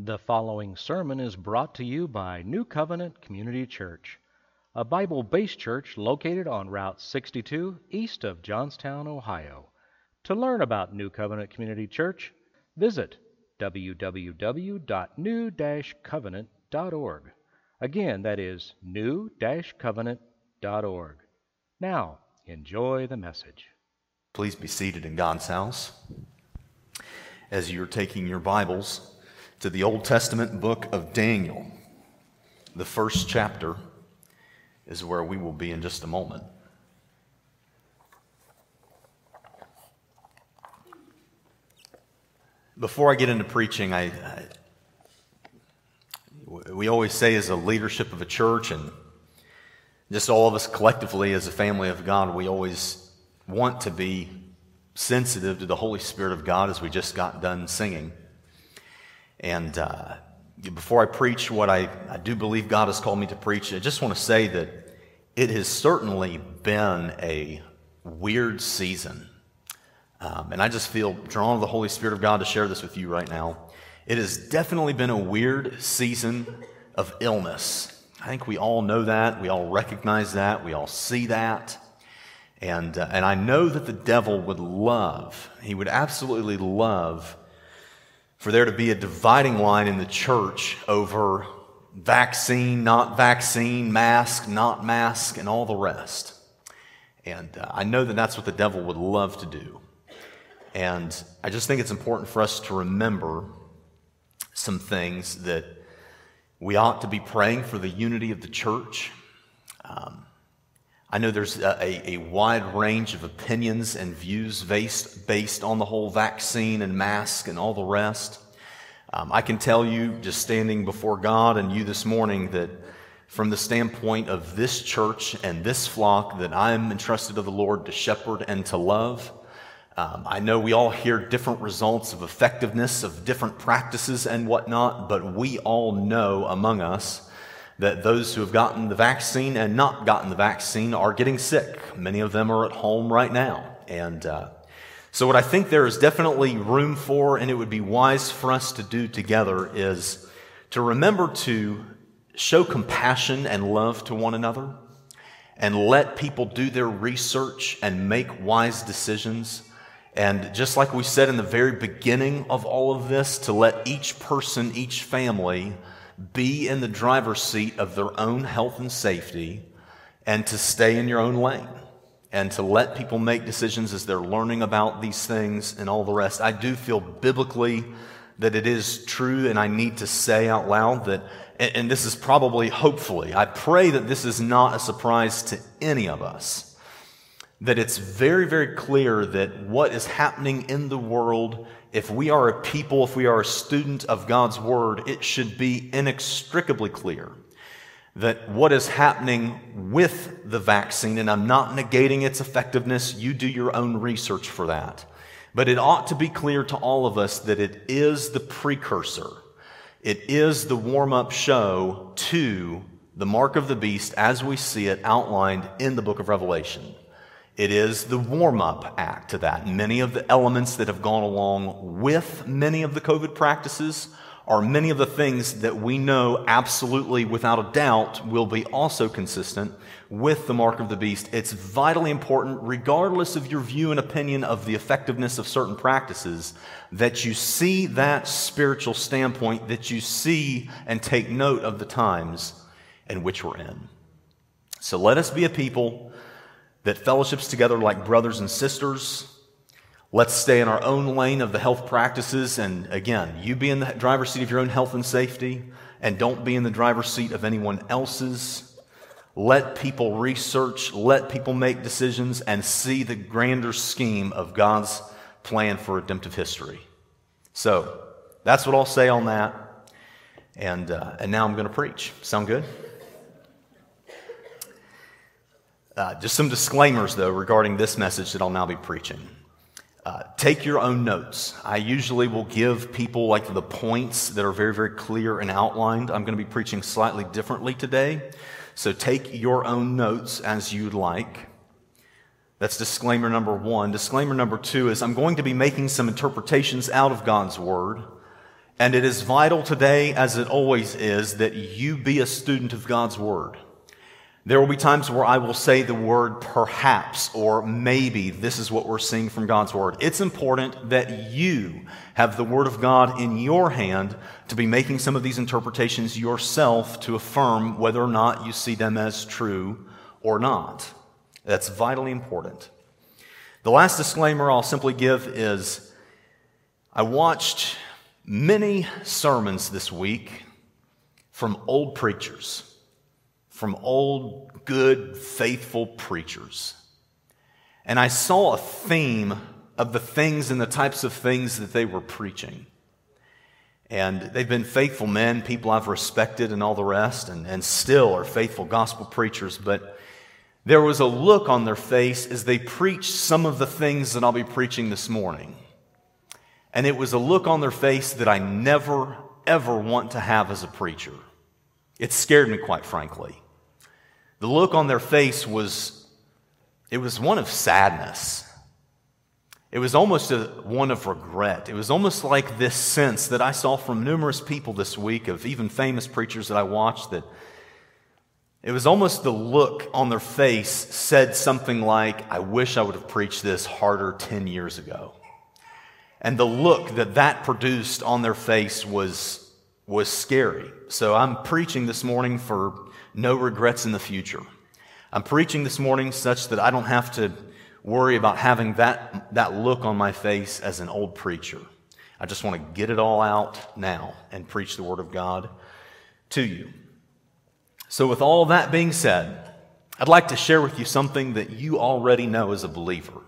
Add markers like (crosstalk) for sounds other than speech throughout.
The following sermon is brought to you by New Covenant Community Church, a Bible based church located on Route 62 east of Johnstown, Ohio. To learn about New Covenant Community Church, visit www.new covenant.org. Again, that is new covenant.org. Now, enjoy the message. Please be seated in God's house. As you're taking your Bibles to the Old Testament book of Daniel, the first chapter is where we will be in just a moment. Before I get into preaching, I, I we always say as a leadership of a church and just all of us collectively as a family of God, we always want to be sensitive to the Holy Spirit of God as we just got done singing. And uh, before I preach what I, I do believe God has called me to preach, I just want to say that it has certainly been a weird season. Um, and I just feel drawn to the Holy Spirit of God to share this with you right now. It has definitely been a weird season of illness. I think we all know that. We all recognize that. We all see that. And, uh, and I know that the devil would love, he would absolutely love for there to be a dividing line in the church over vaccine, not vaccine, mask, not mask, and all the rest. And uh, I know that that's what the devil would love to do. And I just think it's important for us to remember some things that we ought to be praying for the unity of the church. Um, I know there's a, a, wide range of opinions and views based, based on the whole vaccine and mask and all the rest. Um, I can tell you, just standing before God and you this morning, that from the standpoint of this church and this flock that I am entrusted of the Lord to shepherd and to love, um, I know we all hear different results of effectiveness of different practices and whatnot, but we all know among us that those who have gotten the vaccine and not gotten the vaccine are getting sick. Many of them are at home right now. And uh, so, what I think there is definitely room for, and it would be wise for us to do together, is to remember to show compassion and love to one another and let people do their research and make wise decisions and just like we said in the very beginning of all of this, to let each person, each family be in the driver's seat of their own health and safety and to stay in your own lane and to let people make decisions as they're learning about these things and all the rest. I do feel biblically that it is true, and I need to say out loud that, and this is probably, hopefully, I pray that this is not a surprise to any of us that it's very, very clear that what is happening in the world, if we are a people, if we are a student of God's Word, it should be inextricably clear that what is happening with the vaccine, and I'm not negating its effectiveness, you do your own research for that. But it ought to be clear to all of us that it is the precursor. It is the warm up show to the mark of the beast as we see it outlined in the book of Revelation. It is the warm up act to that. Many of the elements that have gone along with many of the COVID practices are many of the things that we know absolutely without a doubt will be also consistent with the mark of the beast. It's vitally important, regardless of your view and opinion of the effectiveness of certain practices, that you see that spiritual standpoint, that you see and take note of the times in which we're in. So let us be a people that fellowships together like brothers and sisters. Let's stay in our own lane of the health practices. And again, you be in the driver's seat of your own health and safety, and don't be in the driver's seat of anyone else's. Let people research, let people make decisions, and see the grander scheme of God's plan for redemptive history. So, that's what I'll say on that. And, uh, and now I'm going to preach. Sound good? Uh, just some disclaimers, though, regarding this message that I'll now be preaching. Uh, take your own notes. I usually will give people like the points that are very, very clear and outlined. I'm going to be preaching slightly differently today. So take your own notes as you'd like. That's disclaimer number one. Disclaimer number two is I'm going to be making some interpretations out of God's Word. And it is vital today, as it always is, that you be a student of God's Word. There will be times where I will say the word perhaps or maybe. This is what we're seeing from God's Word. It's important that you have the Word of God in your hand to be making some of these interpretations yourself to affirm whether or not you see them as true or not. That's vitally important. The last disclaimer I'll simply give is I watched many sermons this week from old preachers from old, good, faithful preachers. And I saw a theme of the things and the types of things that they were preaching. And they've been faithful men, people I've respected, and all the rest, and, and still are faithful gospel preachers. But there was a look on their face as they preached some of the things that I'll be preaching this morning. And it was a look on their face that I never, ever want to have as a preacher. It scared me, quite frankly. The look on their face was, it was one of sadness. It was almost a, one of regret. It was almost like this sense that I saw from numerous people this week, of even famous preachers that I watched, that it was almost the look on their face said something like, I wish I would have preached this harder 10 years ago. And the look that that produced on their face was, was scary. So I'm preaching this morning for no regrets in the future. I'm preaching this morning such that I don't have to worry about having that, that look on my face as an old preacher. I just want to get it all out now and preach the Word of God to you. So, with all that being said, I'd like to share with you something that you already know as a believer.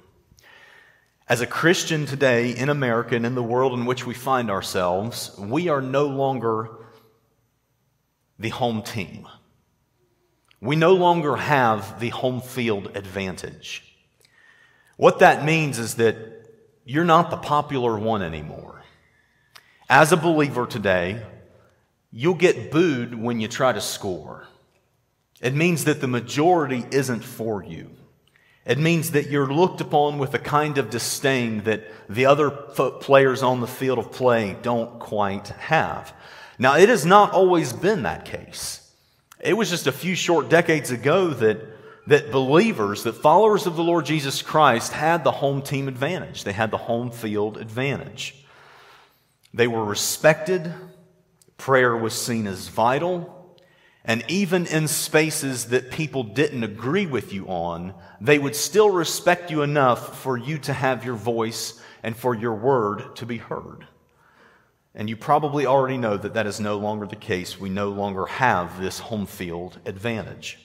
As a Christian today in America and in the world in which we find ourselves, we are no longer the home team. We no longer have the home field advantage. What that means is that you're not the popular one anymore. As a believer today, you'll get booed when you try to score. It means that the majority isn't for you. It means that you're looked upon with a kind of disdain that the other players on the field of play don't quite have. Now, it has not always been that case. It was just a few short decades ago that, that believers, that followers of the Lord Jesus Christ had the home team advantage. They had the home field advantage. They were respected. Prayer was seen as vital. And even in spaces that people didn't agree with you on, they would still respect you enough for you to have your voice and for your word to be heard. And you probably already know that that is no longer the case. We no longer have this home field advantage.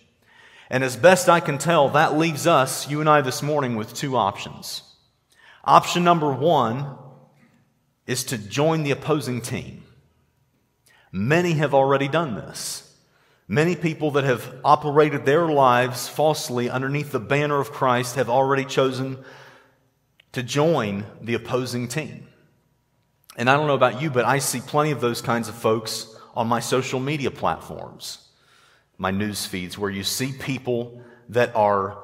And as best I can tell, that leaves us, you and I this morning, with two options. Option number one is to join the opposing team. Many have already done this. Many people that have operated their lives falsely underneath the banner of Christ have already chosen to join the opposing team. And I don't know about you, but I see plenty of those kinds of folks on my social media platforms, my news feeds, where you see people that are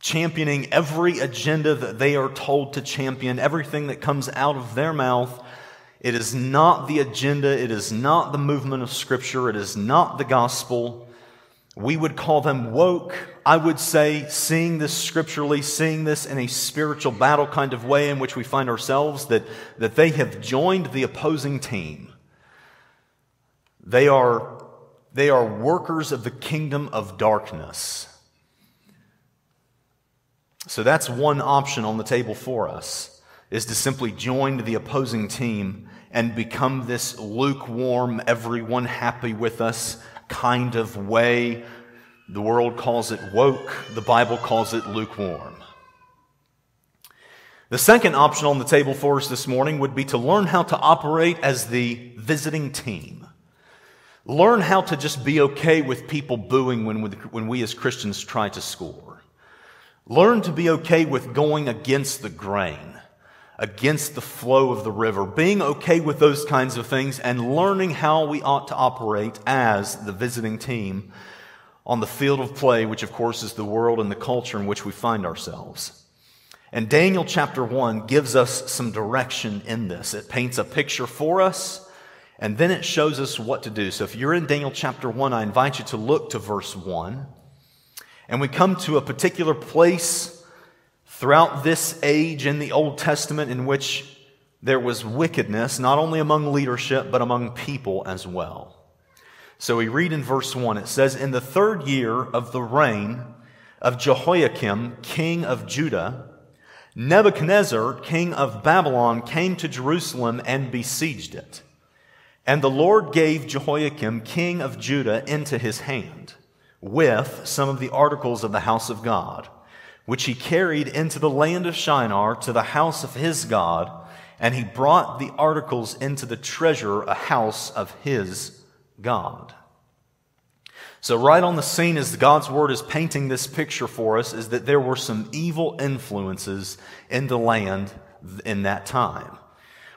championing every agenda that they are told to champion, everything that comes out of their mouth. It is not the agenda, it is not the movement of Scripture, it is not the gospel. We would call them woke. I would say, seeing this scripturally, seeing this in a spiritual battle kind of way in which we find ourselves, that, that they have joined the opposing team. They are, they are workers of the kingdom of darkness. So that's one option on the table for us, is to simply join the opposing team and become this lukewarm, everyone happy with us kind of way. The world calls it woke, the Bible calls it lukewarm. The second option on the table for us this morning would be to learn how to operate as the visiting team. Learn how to just be okay with people booing when we, when we as Christians try to score. Learn to be okay with going against the grain against the flow of the river, being okay with those kinds of things, and learning how we ought to operate as the visiting team on the field of play, which of course is the world and the culture in which we find ourselves. And Daniel chapter 1 gives us some direction in this. It paints a picture for us And then it shows us what to do. So if you're in Daniel chapter 1, I invite you to look to verse 1. And we come to a particular place throughout this age in the Old Testament in which there was wickedness, not only among leadership, but among people as well. So we read in verse 1, it says, In the third year of the reign of Jehoiakim, king of Judah, Nebuchadnezzar, king of Babylon, came to Jerusalem and besieged it. And the Lord gave Jehoiakim, king of Judah, into his hand, with some of the articles of the house of God, which he carried into the land of Shinar to the house of his God, and he brought the articles into the treasure, a house of his God. So, right on the scene as God's word is painting this picture for us, is that there were some evil influences in the land in that time.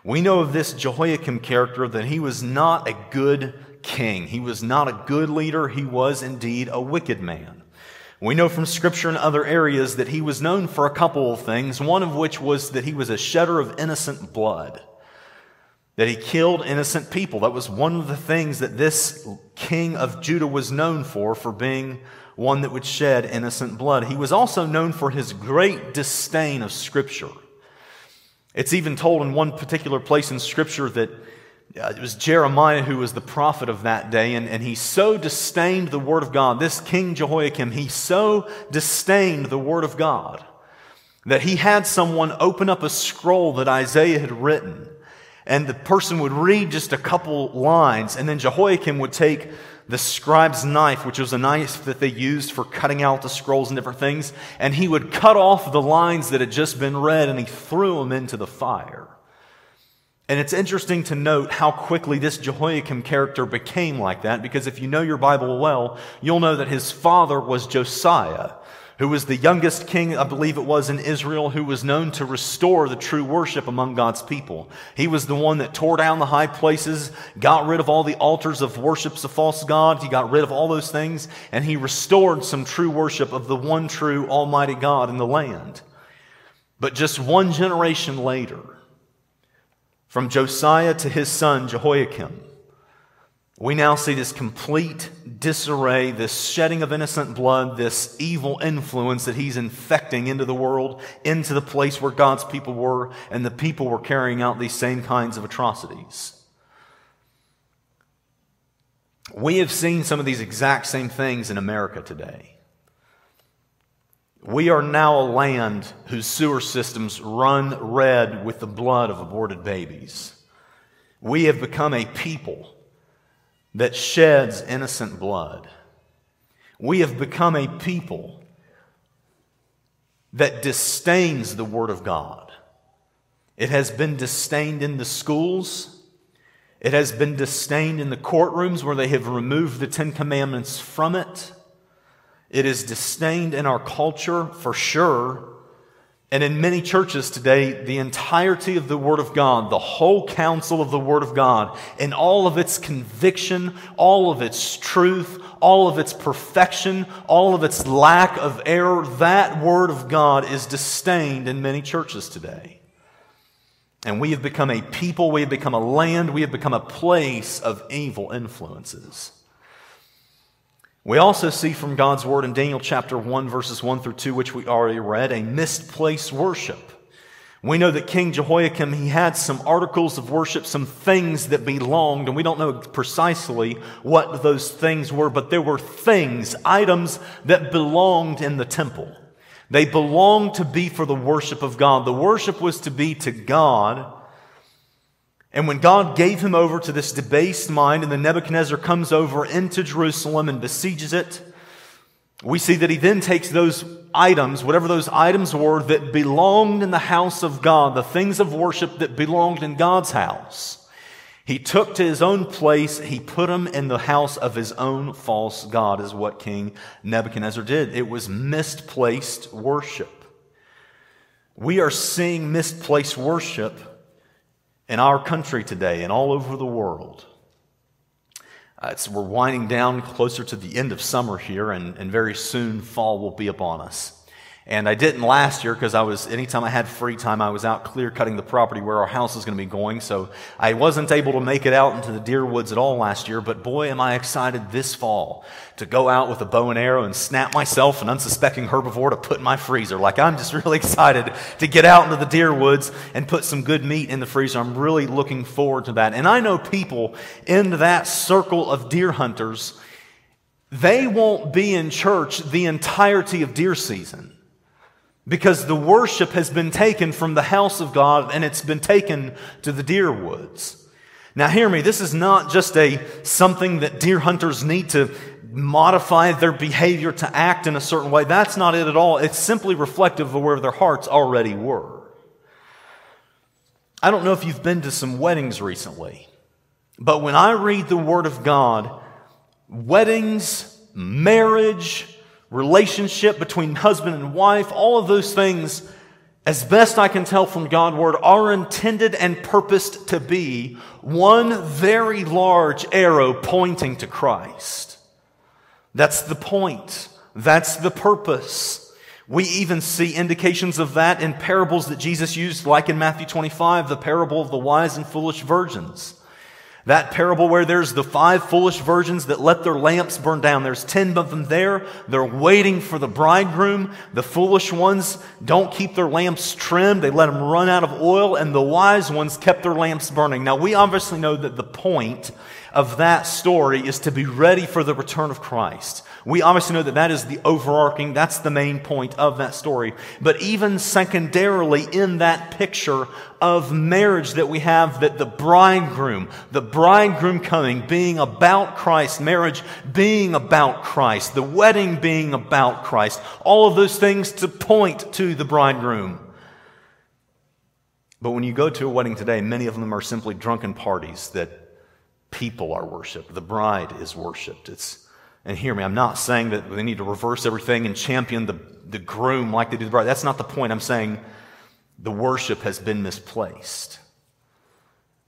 We know of this Jehoiakim character that he was not a good king. He was not a good leader. He was indeed a wicked man. We know from scripture and other areas that he was known for a couple of things, one of which was that he was a shedder of innocent blood that he killed innocent people. That was one of the things that this king of Judah was known for, for being one that would shed innocent blood. He was also known for his great disdain of Scripture. It's even told in one particular place in Scripture that uh, it was Jeremiah who was the prophet of that day, and, and he so disdained the Word of God. This King Jehoiakim, he so disdained the Word of God that he had someone open up a scroll that Isaiah had written and the person would read just a couple lines, and then Jehoiakim would take the scribe's knife, which was a knife that they used for cutting out the scrolls and different things, and he would cut off the lines that had just been read and he threw them into the fire. And it's interesting to note how quickly this Jehoiakim character became like that, because if you know your Bible well, you'll know that his father was Josiah who was the youngest king, I believe it was, in Israel, who was known to restore the true worship among God's people. He was the one that tore down the high places, got rid of all the altars of worships of false gods. He got rid of all those things, and he restored some true worship of the one true Almighty God in the land. But just one generation later, from Josiah to his son Jehoiakim, we now see this complete disarray, this shedding of innocent blood, this evil influence that he's infecting into the world, into the place where God's people were, and the people were carrying out these same kinds of atrocities. We have seen some of these exact same things in America today. We are now a land whose sewer systems run red with the blood of aborted babies. We have become a people that sheds innocent blood. We have become a people that disdains the Word of God. It has been disdained in the schools. It has been disdained in the courtrooms where they have removed the Ten Commandments from it. It is disdained in our culture for sure. And in many churches today, the entirety of the Word of God, the whole counsel of the Word of God, in all of its conviction, all of its truth, all of its perfection, all of its lack of error, that Word of God is disdained in many churches today. And we have become a people, we have become a land, we have become a place of evil influences. We also see from God's word in Daniel chapter 1, verses 1 through 2, which we already read, a misplaced worship. We know that King Jehoiakim, he had some articles of worship, some things that belonged, and we don't know precisely what those things were, but there were things, items that belonged in the temple. They belonged to be for the worship of God. The worship was to be to God, and when God gave him over to this debased mind, and then Nebuchadnezzar comes over into Jerusalem and besieges it, we see that he then takes those items, whatever those items were that belonged in the house of God, the things of worship that belonged in God's house, he took to his own place, he put them in the house of his own false God, is what King Nebuchadnezzar did. It was misplaced worship. We are seeing misplaced worship in our country today and all over the world. Uh, we're winding down closer to the end of summer here, and, and very soon fall will be upon us. And I didn't last year because I was, anytime I had free time, I was out clear cutting the property where our house is going to be going. So I wasn't able to make it out into the deer woods at all last year. But boy, am I excited this fall to go out with a bow and arrow and snap myself an unsuspecting herbivore to put in my freezer. Like I'm just (laughs) really excited to get out into the deer woods and put some good meat in the freezer. I'm really looking forward to that. And I know people in that circle of deer hunters, they won't be in church the entirety of deer season because the worship has been taken from the house of God and it's been taken to the deer woods. Now hear me, this is not just a something that deer hunters need to modify their behavior to act in a certain way. That's not it at all. It's simply reflective of where their hearts already were. I don't know if you've been to some weddings recently, but when I read the Word of God, weddings, marriage, relationship between husband and wife, all of those things, as best I can tell from God's word, are intended and purposed to be one very large arrow pointing to Christ. That's the point. That's the purpose. We even see indications of that in parables that Jesus used, like in Matthew 25, the parable of the wise and foolish virgins. That parable where there's the five foolish virgins that let their lamps burn down. There's ten of them there. They're waiting for the bridegroom. The foolish ones don't keep their lamps trimmed. They let them run out of oil and the wise ones kept their lamps burning. Now we obviously know that the point of that story is to be ready for the return of Christ. We obviously know that that is the overarching, that's the main point of that story. But even secondarily in that picture of marriage that we have, that the bridegroom, the bridegroom coming, being about Christ, marriage being about Christ, the wedding being about Christ, all of those things to point to the bridegroom. But when you go to a wedding today, many of them are simply drunken parties that people are worshiped. The bride is worshiped. It's and hear me, I'm not saying that they need to reverse everything and champion the, the groom like they do the bride. That's not the point. I'm saying the worship has been misplaced.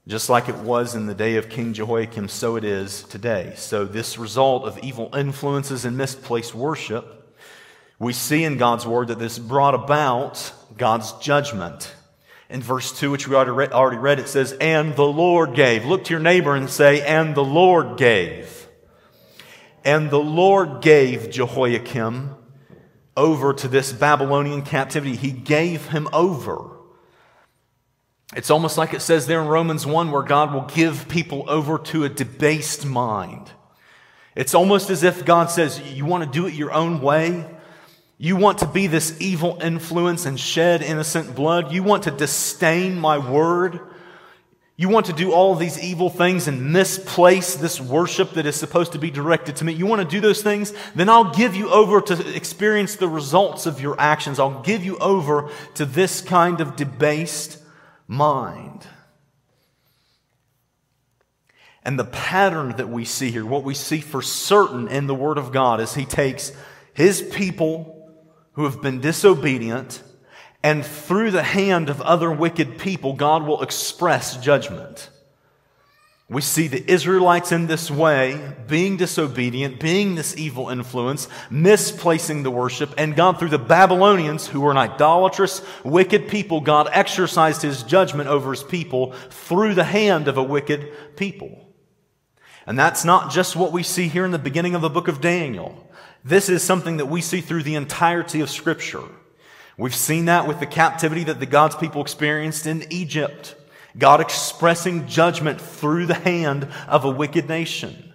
Just like it was in the day of King Jehoiakim, so it is today. So, this result of evil influences and misplaced worship, we see in God's word that this brought about God's judgment. In verse 2, which we already read, it says, And the Lord gave. Look to your neighbor and say, And the Lord gave. And the Lord gave Jehoiakim over to this Babylonian captivity. He gave him over. It's almost like it says there in Romans 1 where God will give people over to a debased mind. It's almost as if God says, You want to do it your own way? You want to be this evil influence and shed innocent blood? You want to disdain my word? You want to do all these evil things and misplace this worship that is supposed to be directed to me. You want to do those things? Then I'll give you over to experience the results of your actions. I'll give you over to this kind of debased mind. And the pattern that we see here, what we see for certain in the Word of God, is He takes His people who have been disobedient and through the hand of other wicked people, God will express judgment. We see the Israelites in this way, being disobedient, being this evil influence, misplacing the worship, and God, through the Babylonians, who were an idolatrous, wicked people, God exercised his judgment over his people through the hand of a wicked people. And that's not just what we see here in the beginning of the book of Daniel. This is something that we see through the entirety of Scripture. We've seen that with the captivity that the God's people experienced in Egypt. God expressing judgment through the hand of a wicked nation.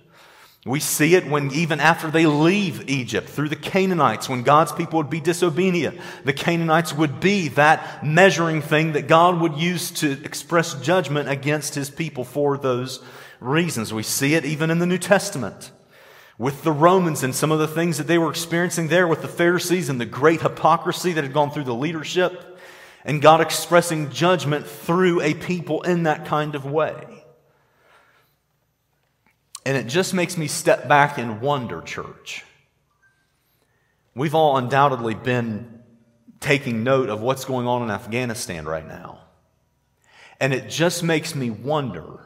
We see it when even after they leave Egypt through the Canaanites, when God's people would be disobedient, the Canaanites would be that measuring thing that God would use to express judgment against his people for those reasons. We see it even in the New Testament with the Romans and some of the things that they were experiencing there with the Pharisees and the great hypocrisy that had gone through the leadership, and God expressing judgment through a people in that kind of way. And it just makes me step back and wonder, church. We've all undoubtedly been taking note of what's going on in Afghanistan right now. And it just makes me wonder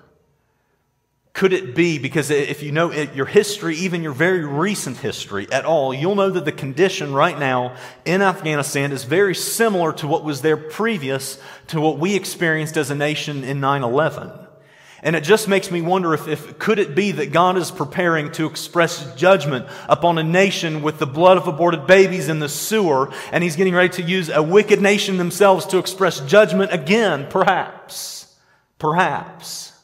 Could it be, because if you know your history, even your very recent history at all, you'll know that the condition right now in Afghanistan is very similar to what was there previous to what we experienced as a nation in 9 11. And it just makes me wonder if, if could it be that God is preparing to express judgment upon a nation with the blood of aborted babies in the sewer, and he's getting ready to use a wicked nation themselves to express judgment again, perhaps. Perhaps.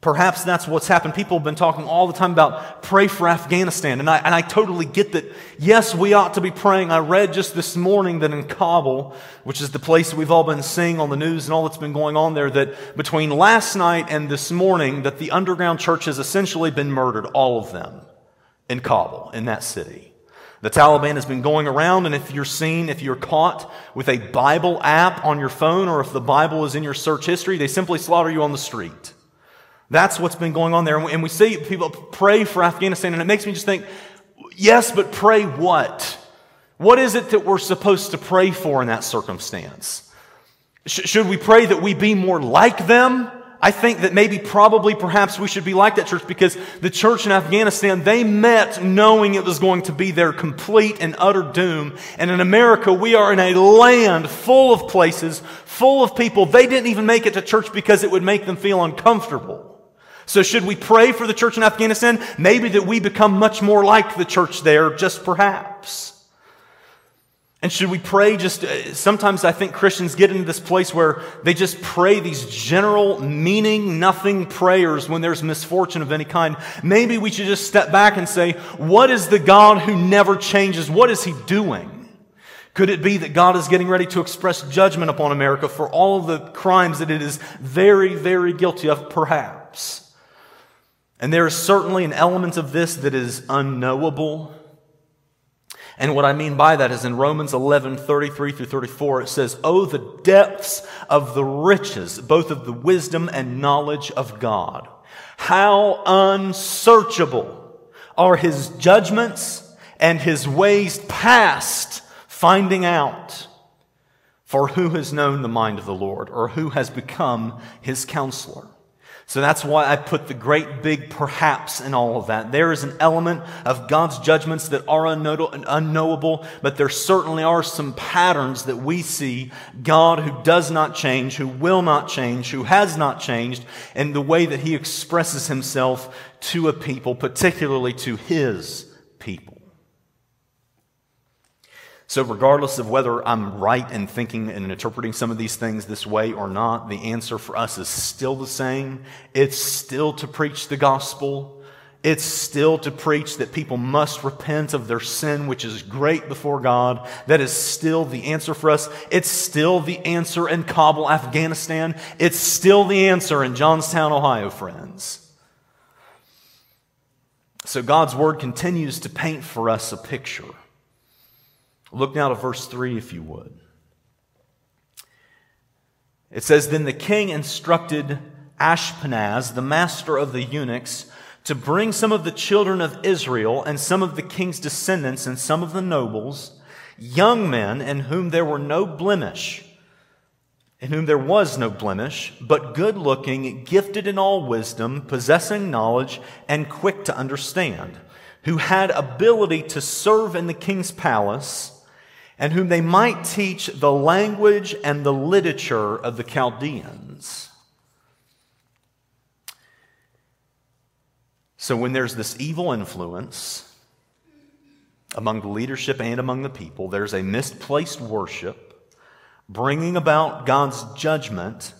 Perhaps that's what's happened. People have been talking all the time about pray for Afghanistan. And I, and I totally get that. Yes, we ought to be praying. I read just this morning that in Kabul, which is the place we've all been seeing on the news and all that's been going on there, that between last night and this morning, that the underground church has essentially been murdered, all of them, in Kabul, in that city. The Taliban has been going around, and if you're seen, if you're caught with a Bible app on your phone, or if the Bible is in your search history, they simply slaughter you on the street. That's what's been going on there. And we see people pray for Afghanistan, and it makes me just think, yes, but pray what? What is it that we're supposed to pray for in that circumstance? should we pray that we be more like them? I think that maybe, probably, perhaps we should be like that church because the church in Afghanistan, they met knowing it was going to be their complete and utter doom. And in America, we are in a land full of places, full of people. They didn't even make it to church because it would make them feel uncomfortable. So, should we pray for the church in Afghanistan? Maybe that we become much more like the church there, just perhaps. And should we pray just, uh, sometimes I think Christians get into this place where they just pray these general, meaning nothing prayers when there's misfortune of any kind. Maybe we should just step back and say, what is the God who never changes? What is he doing? Could it be that God is getting ready to express judgment upon America for all the crimes that it is very, very guilty of, perhaps? And there is certainly an element of this that is unknowable. And what I mean by that is in Romans 11, 33 through 34, it says, Oh, the depths of the riches, both of the wisdom and knowledge of God. How unsearchable are his judgments and his ways past finding out. For who has known the mind of the Lord, or who has become his counselor? So that's why I put the great big perhaps in all of that. There is an element of God's judgments that are unknowable, but there certainly are some patterns that we see God who does not change, who will not change, who has not changed, and the way that he expresses himself to a people, particularly to his people. So, regardless of whether I'm right in thinking and interpreting some of these things this way or not, the answer for us is still the same. It's still to preach the gospel. It's still to preach that people must repent of their sin, which is great before God. That is still the answer for us. It's still the answer in Kabul, Afghanistan. It's still the answer in Johnstown, Ohio, friends. So God's word continues to paint for us a picture. Look now to verse 3, if you would. It says, Then the king instructed Ashpenaz, the master of the eunuchs, to bring some of the children of Israel and some of the king's descendants and some of the nobles, young men in whom there were no blemish, in whom there was no blemish, but good looking, gifted in all wisdom, possessing knowledge, and quick to understand, who had ability to serve in the king's palace and whom they might teach the language and the literature of the Chaldeans. So, when there's this evil influence among the leadership and among the people, there's a misplaced worship bringing about God's judgment.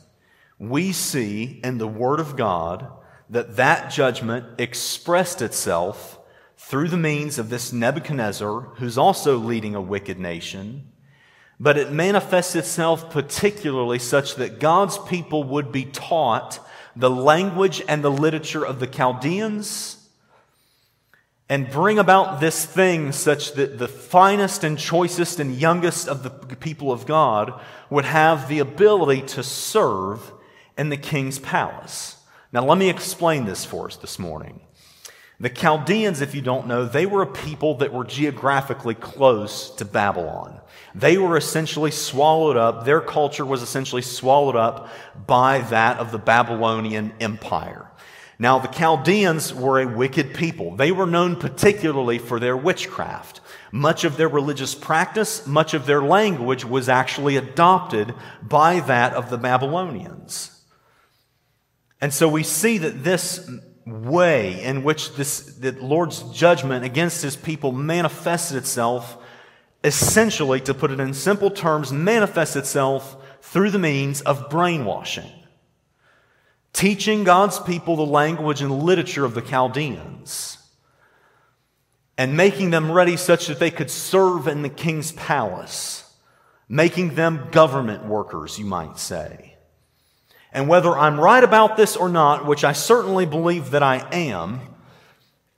We see in the Word of God that that judgment expressed itself through the means of this Nebuchadnezzar, who's also leading a wicked nation, but it manifests itself particularly such that God's people would be taught the language and the literature of the Chaldeans and bring about this thing such that the finest and choicest and youngest of the people of God would have the ability to serve in the king's palace. Now, let me explain this for us this morning. The Chaldeans, if you don't know, they were a people that were geographically close to Babylon. They were essentially swallowed up, their culture was essentially swallowed up by that of the Babylonian Empire. Now, the Chaldeans were a wicked people. They were known particularly for their witchcraft. Much of their religious practice, much of their language was actually adopted by that of the Babylonians. And so we see that this way in which this, the Lord's judgment against his people manifested itself, essentially, to put it in simple terms, manifests itself through the means of brainwashing. Teaching God's people the language and literature of the Chaldeans and making them ready such that they could serve in the king's palace, making them government workers, you might say. And whether I'm right about this or not, which I certainly believe that I am,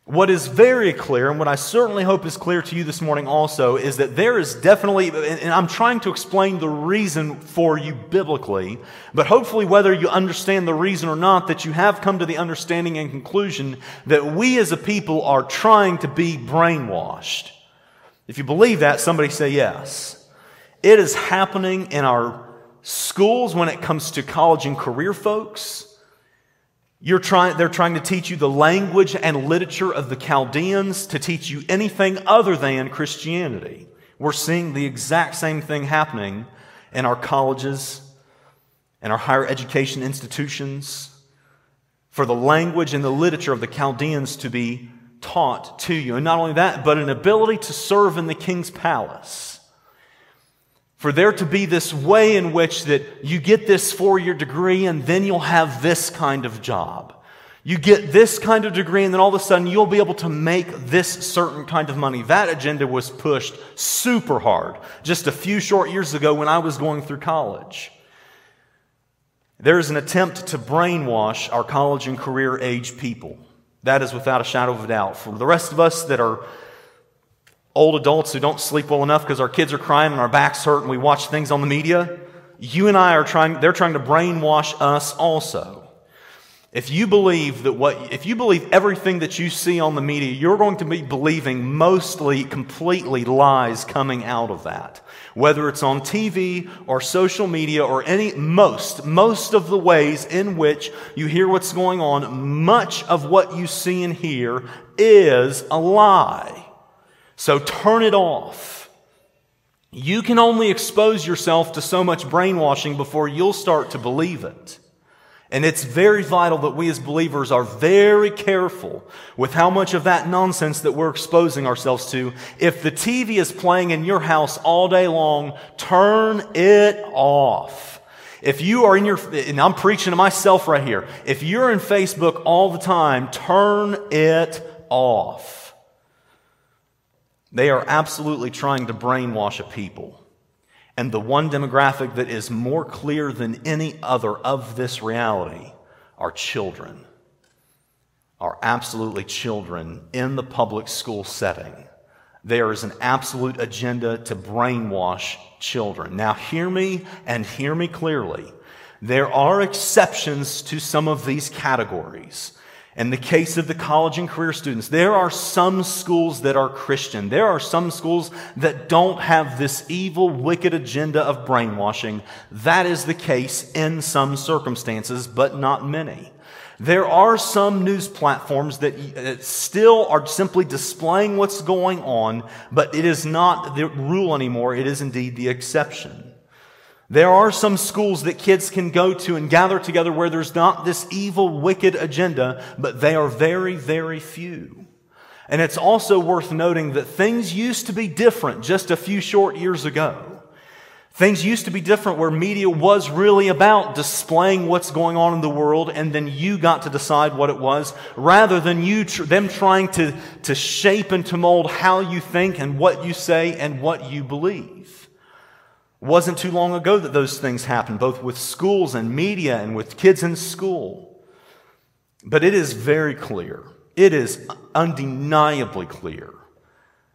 what is very clear, and what I certainly hope is clear to you this morning also, is that there is definitely, and I'm trying to explain the reason for you biblically, but hopefully, whether you understand the reason or not, that you have come to the understanding and conclusion that we as a people are trying to be brainwashed. If you believe that, somebody say yes. It is happening in our schools when it comes to college and career folks. You're trying, they're trying to teach you the language and literature of the Chaldeans to teach you anything other than Christianity. We're seeing the exact same thing happening in our colleges and our higher education institutions for the language and the literature of the Chaldeans to be taught to you. And not only that, but an ability to serve in the king's palace for there to be this way in which that you get this four-year degree and then you'll have this kind of job. You get this kind of degree and then all of a sudden you'll be able to make this certain kind of money. That agenda was pushed super hard just a few short years ago when I was going through college. There is an attempt to brainwash our college and career age people. That is without a shadow of a doubt. For the rest of us that are old adults who don't sleep well enough because our kids are crying and our backs hurt and we watch things on the media, you and I are trying, they're trying to brainwash us also. If you believe that what, if you believe everything that you see on the media, you're going to be believing mostly, completely lies coming out of that. Whether it's on TV or social media or any, most, most of the ways in which you hear what's going on, much of what you see and hear is a lie. So turn it off. You can only expose yourself to so much brainwashing before you'll start to believe it. And it's very vital that we as believers are very careful with how much of that nonsense that we're exposing ourselves to. If the TV is playing in your house all day long, turn it off. If you are in your, and I'm preaching to myself right here, if you're in Facebook all the time, turn it off. They are absolutely trying to brainwash a people. And the one demographic that is more clear than any other of this reality are children, are absolutely children in the public school setting. There is an absolute agenda to brainwash children. Now, hear me and hear me clearly. There are exceptions to some of these categories. In the case of the college and career students, there are some schools that are Christian. There are some schools that don't have this evil, wicked agenda of brainwashing. That is the case in some circumstances, but not many. There are some news platforms that still are simply displaying what's going on, but it is not the rule anymore. It is indeed the exception. There are some schools that kids can go to and gather together where there's not this evil, wicked agenda, but they are very, very few. And it's also worth noting that things used to be different just a few short years ago. Things used to be different where media was really about displaying what's going on in the world and then you got to decide what it was rather than you, tr- them trying to, to shape and to mold how you think and what you say and what you believe. Wasn't too long ago that those things happened, both with schools and media and with kids in school. But it is very clear, it is undeniably clear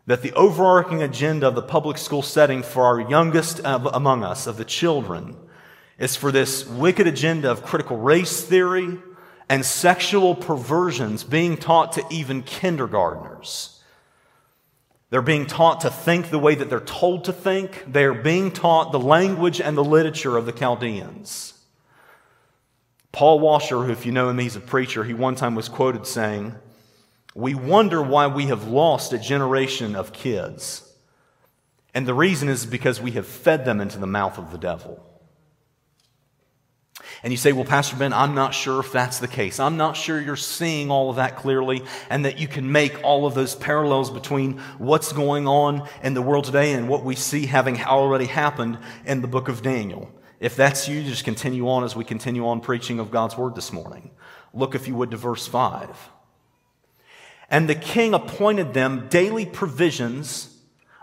that the overarching agenda of the public school setting for our youngest among us, of the children, is for this wicked agenda of critical race theory and sexual perversions being taught to even kindergartners. They're being taught to think the way that they're told to think. They're being taught the language and the literature of the Chaldeans. Paul Washer, who, if you know him, he's a preacher, he one time was quoted saying, We wonder why we have lost a generation of kids. And the reason is because we have fed them into the mouth of the devil. And you say, Well, Pastor Ben, I'm not sure if that's the case. I'm not sure you're seeing all of that clearly and that you can make all of those parallels between what's going on in the world today and what we see having already happened in the book of Daniel. If that's you, just continue on as we continue on preaching of God's word this morning. Look, if you would, to verse 5. And the king appointed them daily provisions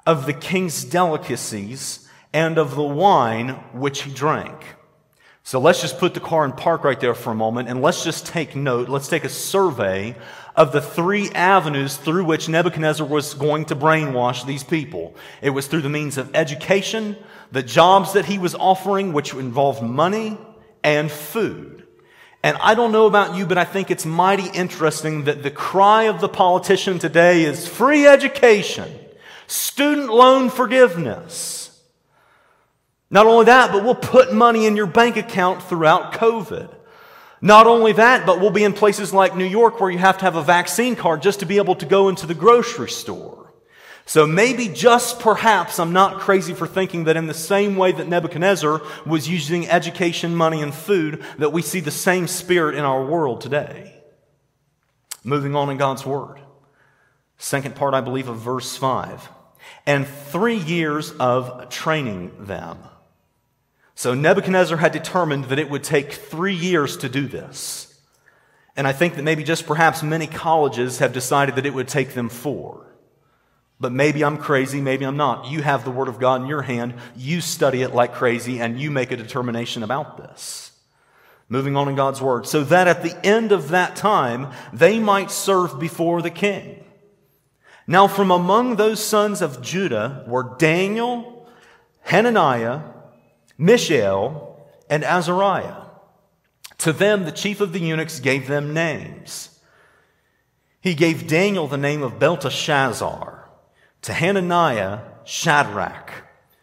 of the king's delicacies and of the wine which he drank. So let's just put the car in park right there for a moment and let's just take note. Let's take a survey of the three avenues through which Nebuchadnezzar was going to brainwash these people. It was through the means of education, the jobs that he was offering, which involved money and food. And I don't know about you, but I think it's mighty interesting that the cry of the politician today is free education, student loan forgiveness. Not only that, but we'll put money in your bank account throughout COVID. Not only that, but we'll be in places like New York where you have to have a vaccine card just to be able to go into the grocery store. So maybe just perhaps I'm not crazy for thinking that in the same way that Nebuchadnezzar was using education, money, and food, that we see the same spirit in our world today. Moving on in God's Word. Second part, I believe, of verse 5. And three years of training them. So Nebuchadnezzar had determined that it would take three years to do this. And I think that maybe just perhaps many colleges have decided that it would take them four. But maybe I'm crazy, maybe I'm not. You have the Word of God in your hand, you study it like crazy, and you make a determination about this. Moving on in God's Word. So that at the end of that time, they might serve before the king. Now, from among those sons of Judah were Daniel, Hananiah, Mishael, and Azariah. To them, the chief of the eunuchs gave them names. He gave Daniel the name of Belteshazzar, to Hananiah, Shadrach,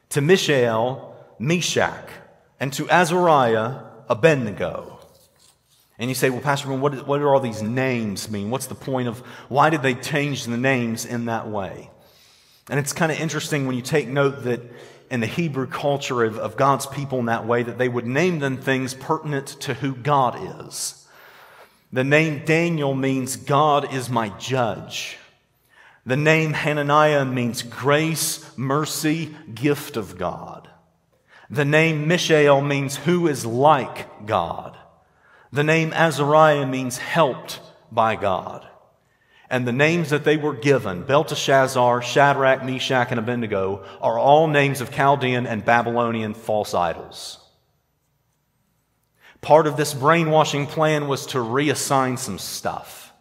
to Mishael, Meshach, and to Azariah, Abednego. And you say, well, Pastor, what, what do all these names mean? What's the point of why did they change the names in that way? And it's kind of interesting when you take note that in the Hebrew culture of, of God's people in that way that they would name them things pertinent to who God is. The name Daniel means God is my judge. The name Hananiah means grace, mercy, gift of God. The name Mishael means who is like God. The name Azariah means helped by God and the names that they were given, Belteshazzar, Shadrach, Meshach, and Abednego, are all names of Chaldean and Babylonian false idols. Part of this brainwashing plan was to reassign some stuff,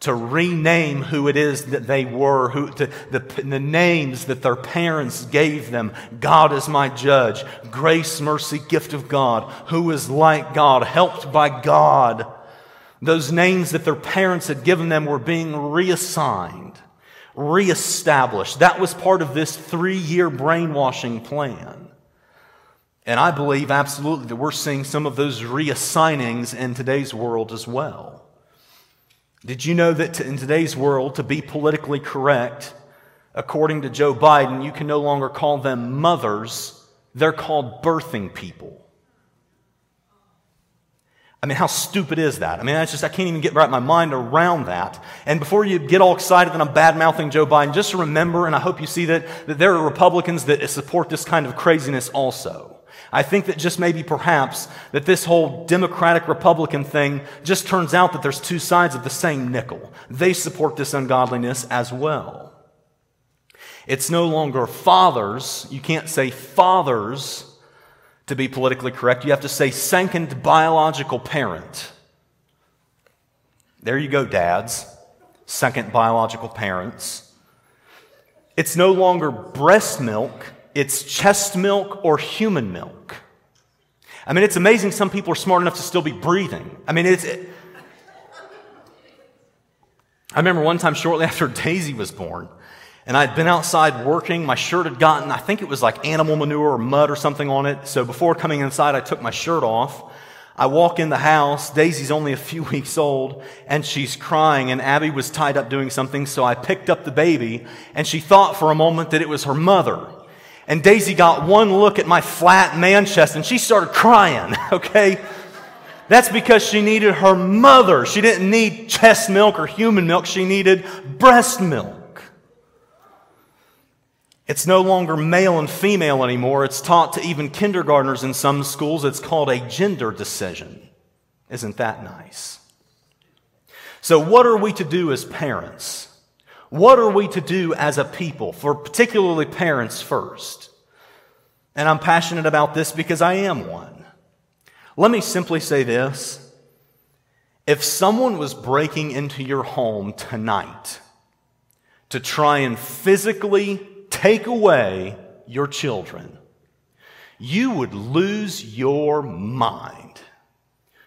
to rename who it is that they were, who, to, the, the names that their parents gave them. God is my judge, grace, mercy, gift of God, who is like God, helped by God. Those names that their parents had given them were being reassigned, reestablished. That was part of this three year brainwashing plan. And I believe absolutely that we're seeing some of those reassignings in today's world as well. Did you know that in today's world, to be politically correct, according to Joe Biden, you can no longer call them mothers, they're called birthing people. I mean, how stupid is that? I mean, I just, I can't even get right my mind around that. And before you get all excited that I'm bad mouthing Joe Biden, just remember, and I hope you see that, that there are Republicans that support this kind of craziness also. I think that just maybe perhaps that this whole Democratic Republican thing just turns out that there's two sides of the same nickel. They support this ungodliness as well. It's no longer fathers. You can't say fathers to be politically correct, you have to say second biological parent. There you go, dads. Second biological parents. It's no longer breast milk, it's chest milk or human milk. I mean, it's amazing some people are smart enough to still be breathing. I mean, it's. It, I remember one time shortly (laughs) after Daisy was born, and I'd been outside working. My shirt had gotten, I think it was like animal manure or mud or something on it. So before coming inside, I took my shirt off. I walk in the house. Daisy's only a few (laughs) weeks old and she's crying and Abby was tied up doing something. So I picked up the baby and she thought for a moment that it was her mother. And Daisy got one look at my flat man chest and she started crying. (laughs) Okay. That's because she needed her mother. She didn't need chest milk or human milk. She needed breast milk. It's no longer male and female anymore. It's taught to even kindergartners in some schools. It's called a gender decision. Isn't that nice? So, what are we to do as parents? What are we to do as a people, for particularly parents first? And I'm passionate about this because I am one. Let me simply say this. If someone was breaking into your home tonight to try and physically take away your children, you would lose your mind.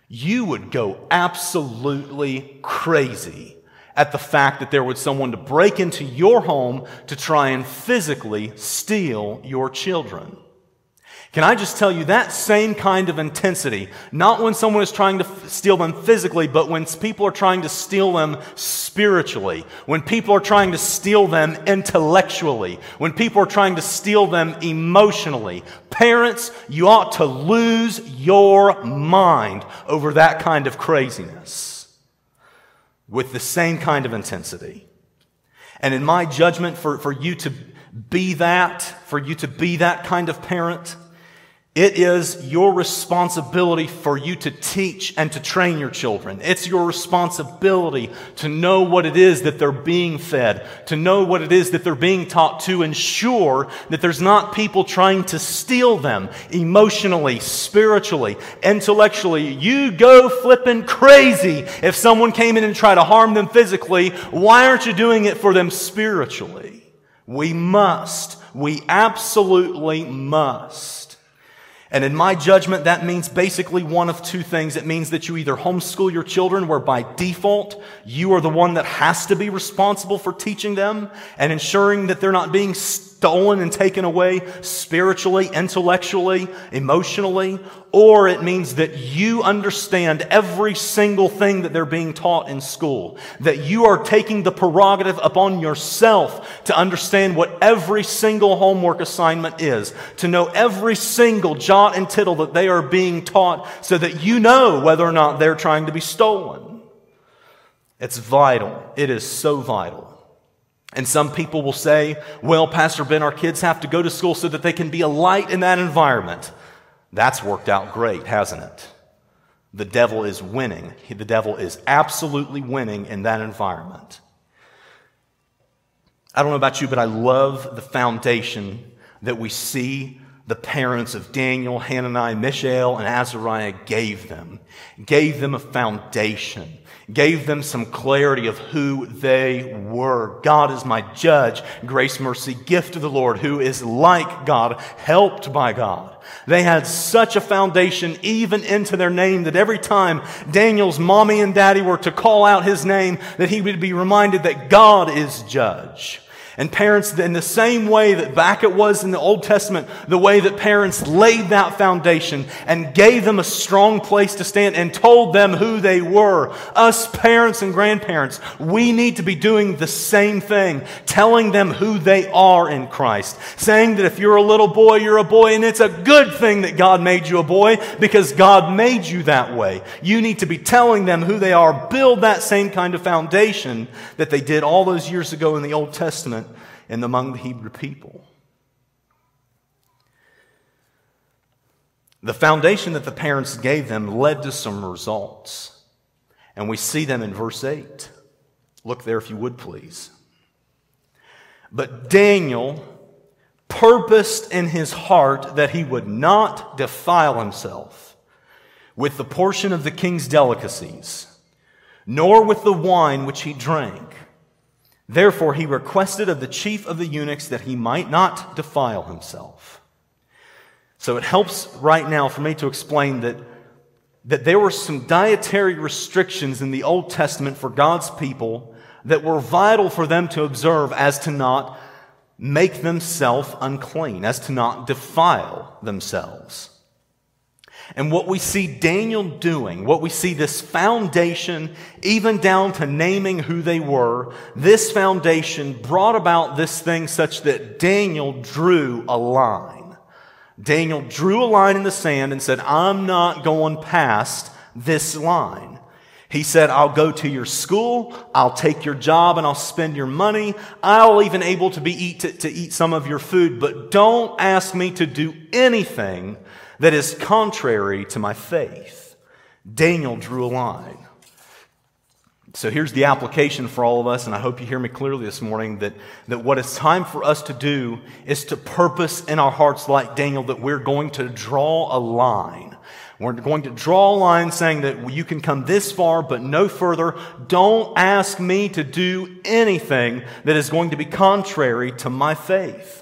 You would go absolutely crazy at the fact that there was someone to break into your home to try and physically steal your children. Can I just tell you that same kind of intensity, not when someone is trying to f- steal them physically, but when people are trying to steal them spiritually, when people are trying to steal them intellectually, when people are trying to steal them emotionally. Parents, you ought to lose your mind over that kind of craziness with the same kind of intensity. And in my judgment, for, for you to be that, for you to be that kind of parent, it is your responsibility for you to teach and to train your children. It's your responsibility to know what it is that they're being fed, to know what it is that they're being taught to ensure that there's not people trying to steal them emotionally, spiritually, intellectually. You go flipping crazy if someone came in and tried to harm them physically. Why aren't you doing it for them spiritually? We must. We absolutely must. And in my judgment, that means basically one of two things. It means that you either homeschool your children, where by default, you are the one that has to be responsible for teaching them and ensuring that they're not being stolen and taken away spiritually, intellectually, emotionally, or it means that you understand every single thing that they're being taught in school. That you are taking the prerogative upon yourself to understand what every single homework assignment is, to know every single jot and tittle that they are being taught so that you know whether or not they're trying to be stolen. It's vital. It is so vital. And some people will say, well, Pastor Ben, our kids have to go to school so that they can be a light in that environment. That's worked out great, hasn't it? The devil is winning. The devil is absolutely winning in that environment. I don't know about you, but I love the foundation that we see the parents of Daniel, Hananiah, Mishael, and Azariah gave them. Gave them a foundation gave them some clarity of who they were. God is my judge, grace, mercy, gift of the Lord, who is like God, helped by God. They had such a foundation even into their name that every time Daniel's mommy and daddy were to call out his name, that he would be reminded that God is judge. And parents, in the same way that back it was in the Old Testament, the way that parents laid that foundation and gave them a strong place to stand and told them who they were, us parents and grandparents, we need to be doing the same thing, telling them who they are in Christ. Saying that if you're a little boy, you're a boy, and it's a good thing that God made you a boy because God made you that way. You need to be telling them who they are, build that same kind of foundation that they did all those years ago in the Old Testament and among the Hebrew people. The foundation that the parents gave them led to some results. And we see them in verse 8. Look there if you would, please. But Daniel purposed in his heart that he would not defile himself with the portion of the king's delicacies, nor with the wine which he drank. Therefore, he requested of the chief of the eunuchs that he might not defile himself. So it helps right now for me to explain that, that there were some dietary restrictions in the Old Testament for God's people that were vital for them to observe as to not make themselves unclean, as to not defile themselves. And what we see Daniel doing, what we see this foundation, even down to naming who they were, this foundation brought about this thing such that Daniel drew a line. Daniel drew a line in the sand and said, I'm not going past this line. He said, I'll go to your school, I'll take your job and I'll spend your money. I'll even able to be eat to, to eat some of your food, but don't ask me to do anything that is contrary to my faith. Daniel drew a line. So here's the application for all of us, and I hope you hear me clearly this morning that, that what it's time for us to do is to purpose in our hearts, like Daniel, that we're going to draw a line. We're going to draw a line saying that you can come this far, but no further. Don't ask me to do anything that is going to be contrary to my faith.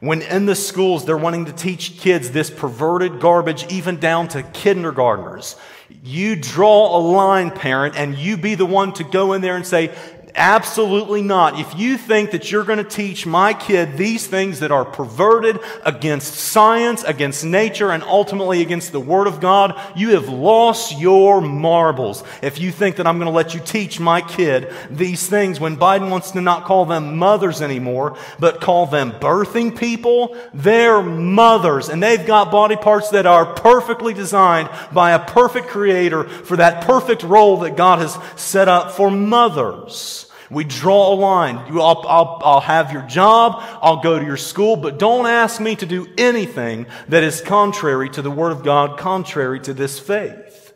When in the schools they're wanting to teach kids this perverted garbage, even down to kindergartners, you draw a line, parent, and you be the one to go in there and say, Absolutely not. If you think that you're going to teach my kid these things that are perverted against science, against nature, and ultimately against the Word of God, you have lost your marbles. If you think that I'm going to let you teach my kid these things when Biden wants to not call them mothers anymore, but call them birthing people, they're mothers. And they've got body parts that are perfectly designed by a perfect creator for that perfect role that God has set up for mothers. We draw a line. I'll, I'll, I'll, have your job. I'll go to your school, but don't ask me to do anything that is contrary to the Word of God, contrary to this faith.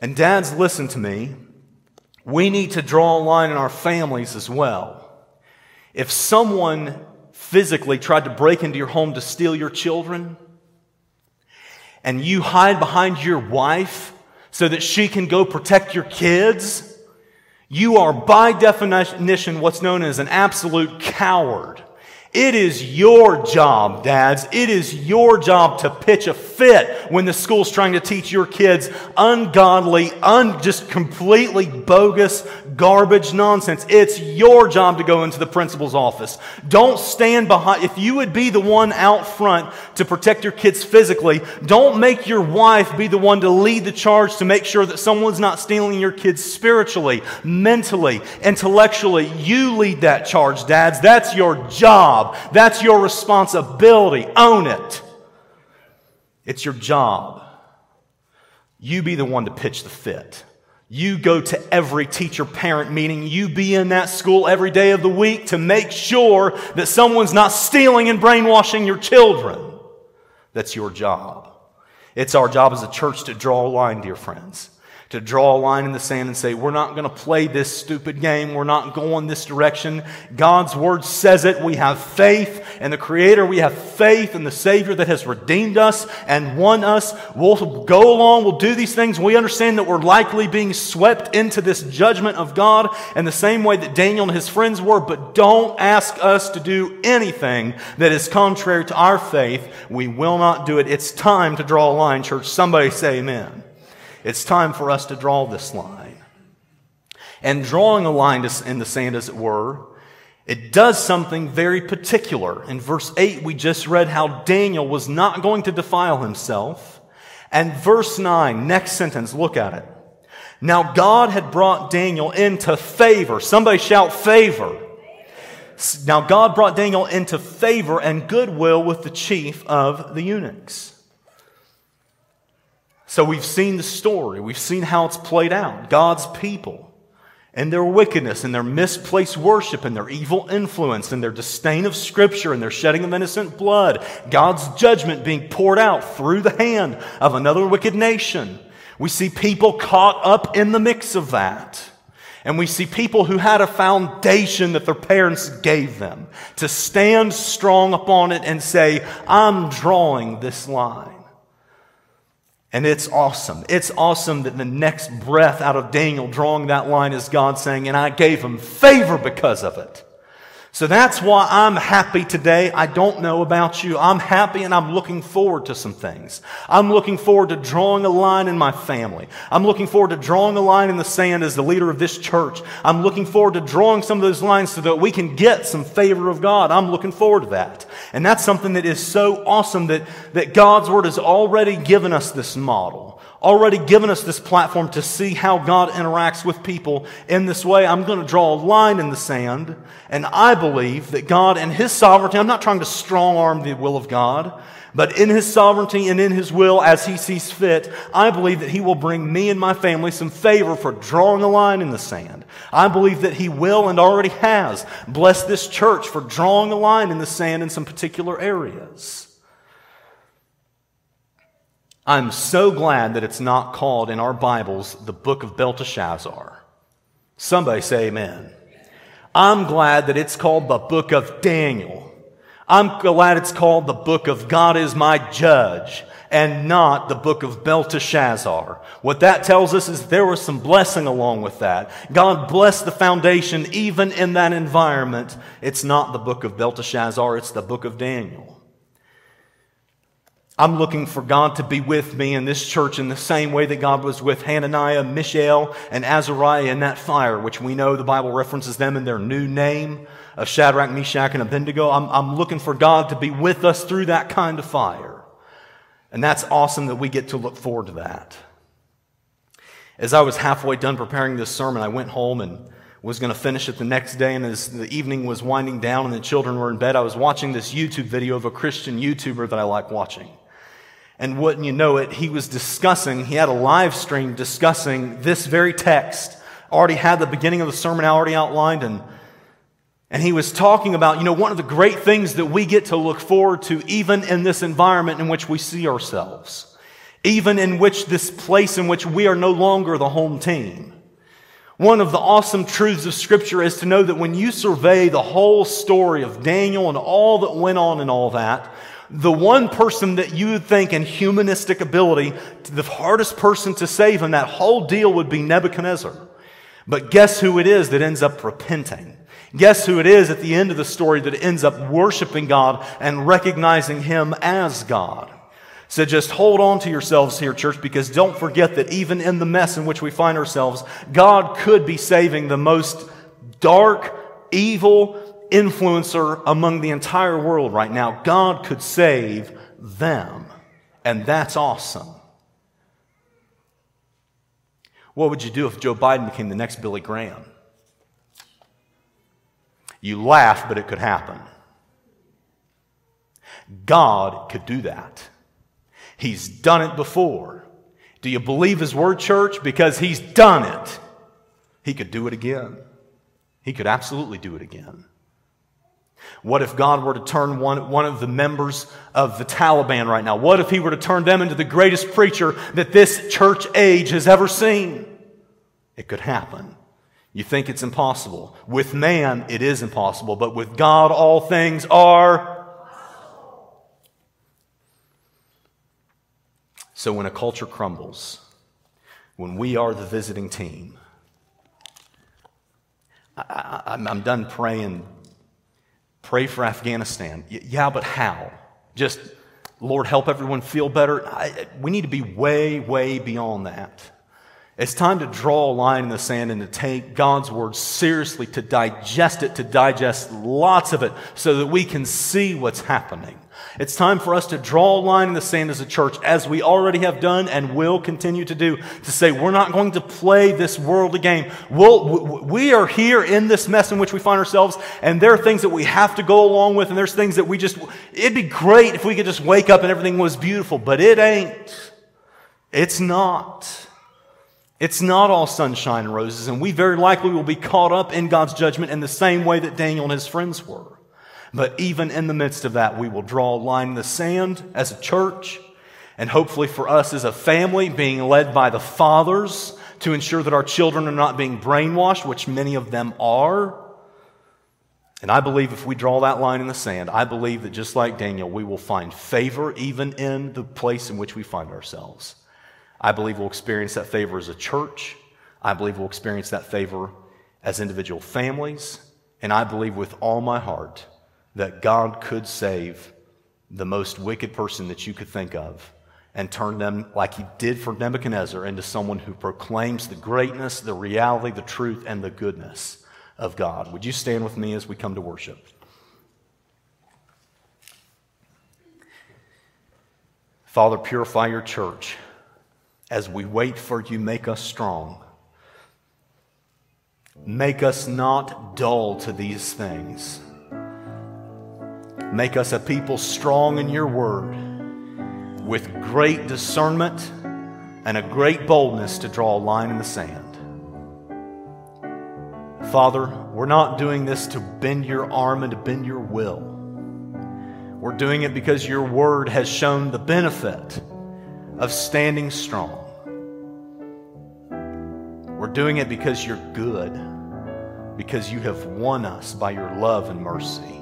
And dads, listen to me. We need to draw a line in our families as well. If someone physically tried to break into your home to steal your children, and you hide behind your wife so that she can go protect your kids, you are by definition what's known as an absolute coward. It is your job, dads. It is your job to pitch a fit when the school's trying to teach your kids ungodly, un, just completely bogus, garbage nonsense. It's your job to go into the principal's office. Don't stand behind. If you would be the one out front to protect your kids physically, don't make your wife be the one to lead the charge to make sure that someone's not stealing your kids spiritually, mentally, intellectually. You lead that charge, dads. That's your job. That's your responsibility. Own it. It's your job. You be the one to pitch the fit. You go to every teacher parent meeting. You be in that school every day of the week to make sure that someone's not stealing and brainwashing your children. That's your job. It's our job as a church to draw a line, dear friends to draw a line in the sand and say, we're not going to play this stupid game. We're not going this direction. God's word says it. We have faith in the Creator. We have faith in the Savior that has redeemed us and won us. We'll go along. We'll do these things. We understand that we're likely being swept into this judgment of God in the same way that Daniel and his friends were, but don't ask us to do anything that is contrary to our faith. We will not do it. It's time to draw a line, church. Somebody say amen. It's time for us to draw this line. And drawing a line in the sand, as it were, it does something very particular. In verse 8, we just read how Daniel was not going to defile himself. And verse 9, next sentence, look at it. Now God had brought Daniel into favor. Somebody shout favor. Now God brought Daniel into favor and goodwill with the chief of the eunuchs. So we've seen the story, we've seen how it's played out. God's people and their wickedness and their misplaced worship and their evil influence and their disdain of Scripture and their shedding of innocent blood, God's judgment being poured out through the hand of another wicked nation. We see people caught up in the mix of that. And we see people who had a foundation that their parents gave them to stand strong upon it and say, I'm drawing this line. And it's awesome. It's awesome that the next breath out of Daniel drawing that line is God saying, and I gave him favor because of it. So that's why I'm happy today. I don't know about you. I'm happy and I'm looking forward to some things. I'm looking forward to drawing a line in my family. I'm looking forward to drawing a line in the sand as the leader of this church. I'm looking forward to drawing some of those lines so that we can get some favor of God. I'm looking forward to that. And that's something that is so awesome that, that God's Word has already given us this model already given us this platform to see how God interacts with people in this way. I'm going to draw a line in the sand, and I believe that God and His sovereignty, I'm not trying to strong arm the will of God, but in His sovereignty and in His will as He sees fit, I believe that He will bring me and my family some favor for drawing a line in the sand. I believe that He will and already has blessed this church for drawing a line in the sand in some particular areas. I'm so glad that it's not called in our Bibles the book of Belteshazzar. Somebody say amen. I'm glad that it's called the book of Daniel. I'm glad it's called the book of God is my judge and not the book of Belteshazzar. What that tells us is there was some blessing along with that. God blessed the foundation even in that environment. It's not the book of Belteshazzar, it's the book of Daniel. I'm looking for God to be with me in this church in the same way that God was with Hananiah, Mishael, and Azariah in that fire, which we know the Bible references them in their new name of Shadrach, Meshach, and Abednego. I'm, I'm looking for God to be with us through that kind of fire. And that's awesome that we get to look forward to that. As I was halfway done preparing this sermon, I went home and was going to finish it the next day. And as the evening was winding down and the children were in bed, I was watching this YouTube video of a Christian YouTuber that I like watching. And wouldn't you know it, he was discussing, he had a live stream discussing this very text. Already had the beginning of the sermon already outlined, and, and he was talking about, you know, one of the great things that we get to look forward to, even in this environment in which we see ourselves, even in which this place in which we are no longer the home team. One of the awesome truths of Scripture is to know that when you survey the whole story of Daniel and all that went on and all that, the one person that you would think in humanistic ability, the hardest person to save in that whole deal would be Nebuchadnezzar. But guess who it is that ends up repenting? Guess who it is at the end of the story that ends up worshiping God and recognizing Him as God? So just hold on to yourselves here, church, because don't forget that even in the mess in which we find ourselves, God could be saving the most dark, evil, influencer among the entire world right now. God could save them. And that's awesome. What would you do if Joe Biden became the next Billy Graham? You laugh, but it could happen. God could do that. He's done it before. Do you believe his word, church? Because he's done it. He could do it again. He could absolutely do it again. What if God were to turn one, one of the members of the Taliban right now? What if he were to turn them into the greatest preacher that this church age has ever seen? It could happen. You think it's impossible. With man, it is impossible, but with God, all things are. So when a culture crumbles, when we are the visiting team, I, am done praying Pray for Afghanistan. Yeah, but how? Just, Lord, help everyone feel better? I, we need to be way, way beyond that. It's time to draw a line in the sand and to take God's word seriously, to digest it, to digest lots of it so that we can see what's happening. It's time for us to draw a line in the sand as a church, as we already have done and will continue to do, to say we're not going to play this worldly game. We'll, we are here in this mess in which we find ourselves, and there are things that we have to go along with, and there's things that we just, it'd be great if we could just wake up and everything was beautiful, but it ain't. It's not. It's not all sunshine and roses, and we very likely will be caught up in God's judgment in the same way that Daniel and his friends were. But even in the midst of that, we will draw a line in the sand as a church, and hopefully for us as a family, being led by the fathers to ensure that our children are not being brainwashed, which many of them are. And I believe if we draw that line in the sand, I believe that just like Daniel, we will find favor even in the place in which we find ourselves. I believe we'll experience that favor as a church. I believe we'll experience that favor as individual families. And I believe with all my heart that God could save the most wicked person that you could think of and turn them, like he did for Nebuchadnezzar, into someone who proclaims the greatness, the reality, the truth, and the goodness of God. Would you stand with me as we come to worship? Father, purify your church. As we wait for you, make us strong. Make us not dull to these things. Make us a people strong in your word, with great discernment and a great boldness to draw a line in the sand. Father, we're not doing this to bend your arm and to bend your will. We're doing it because your word has shown the benefit of standing strong. We're doing it because you're good, because you have won us by your love and mercy.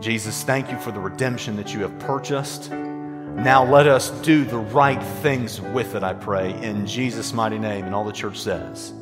Jesus, thank you for the redemption that you have purchased. Now let us do the right things with it, I pray, in Jesus' mighty name. And all the church says,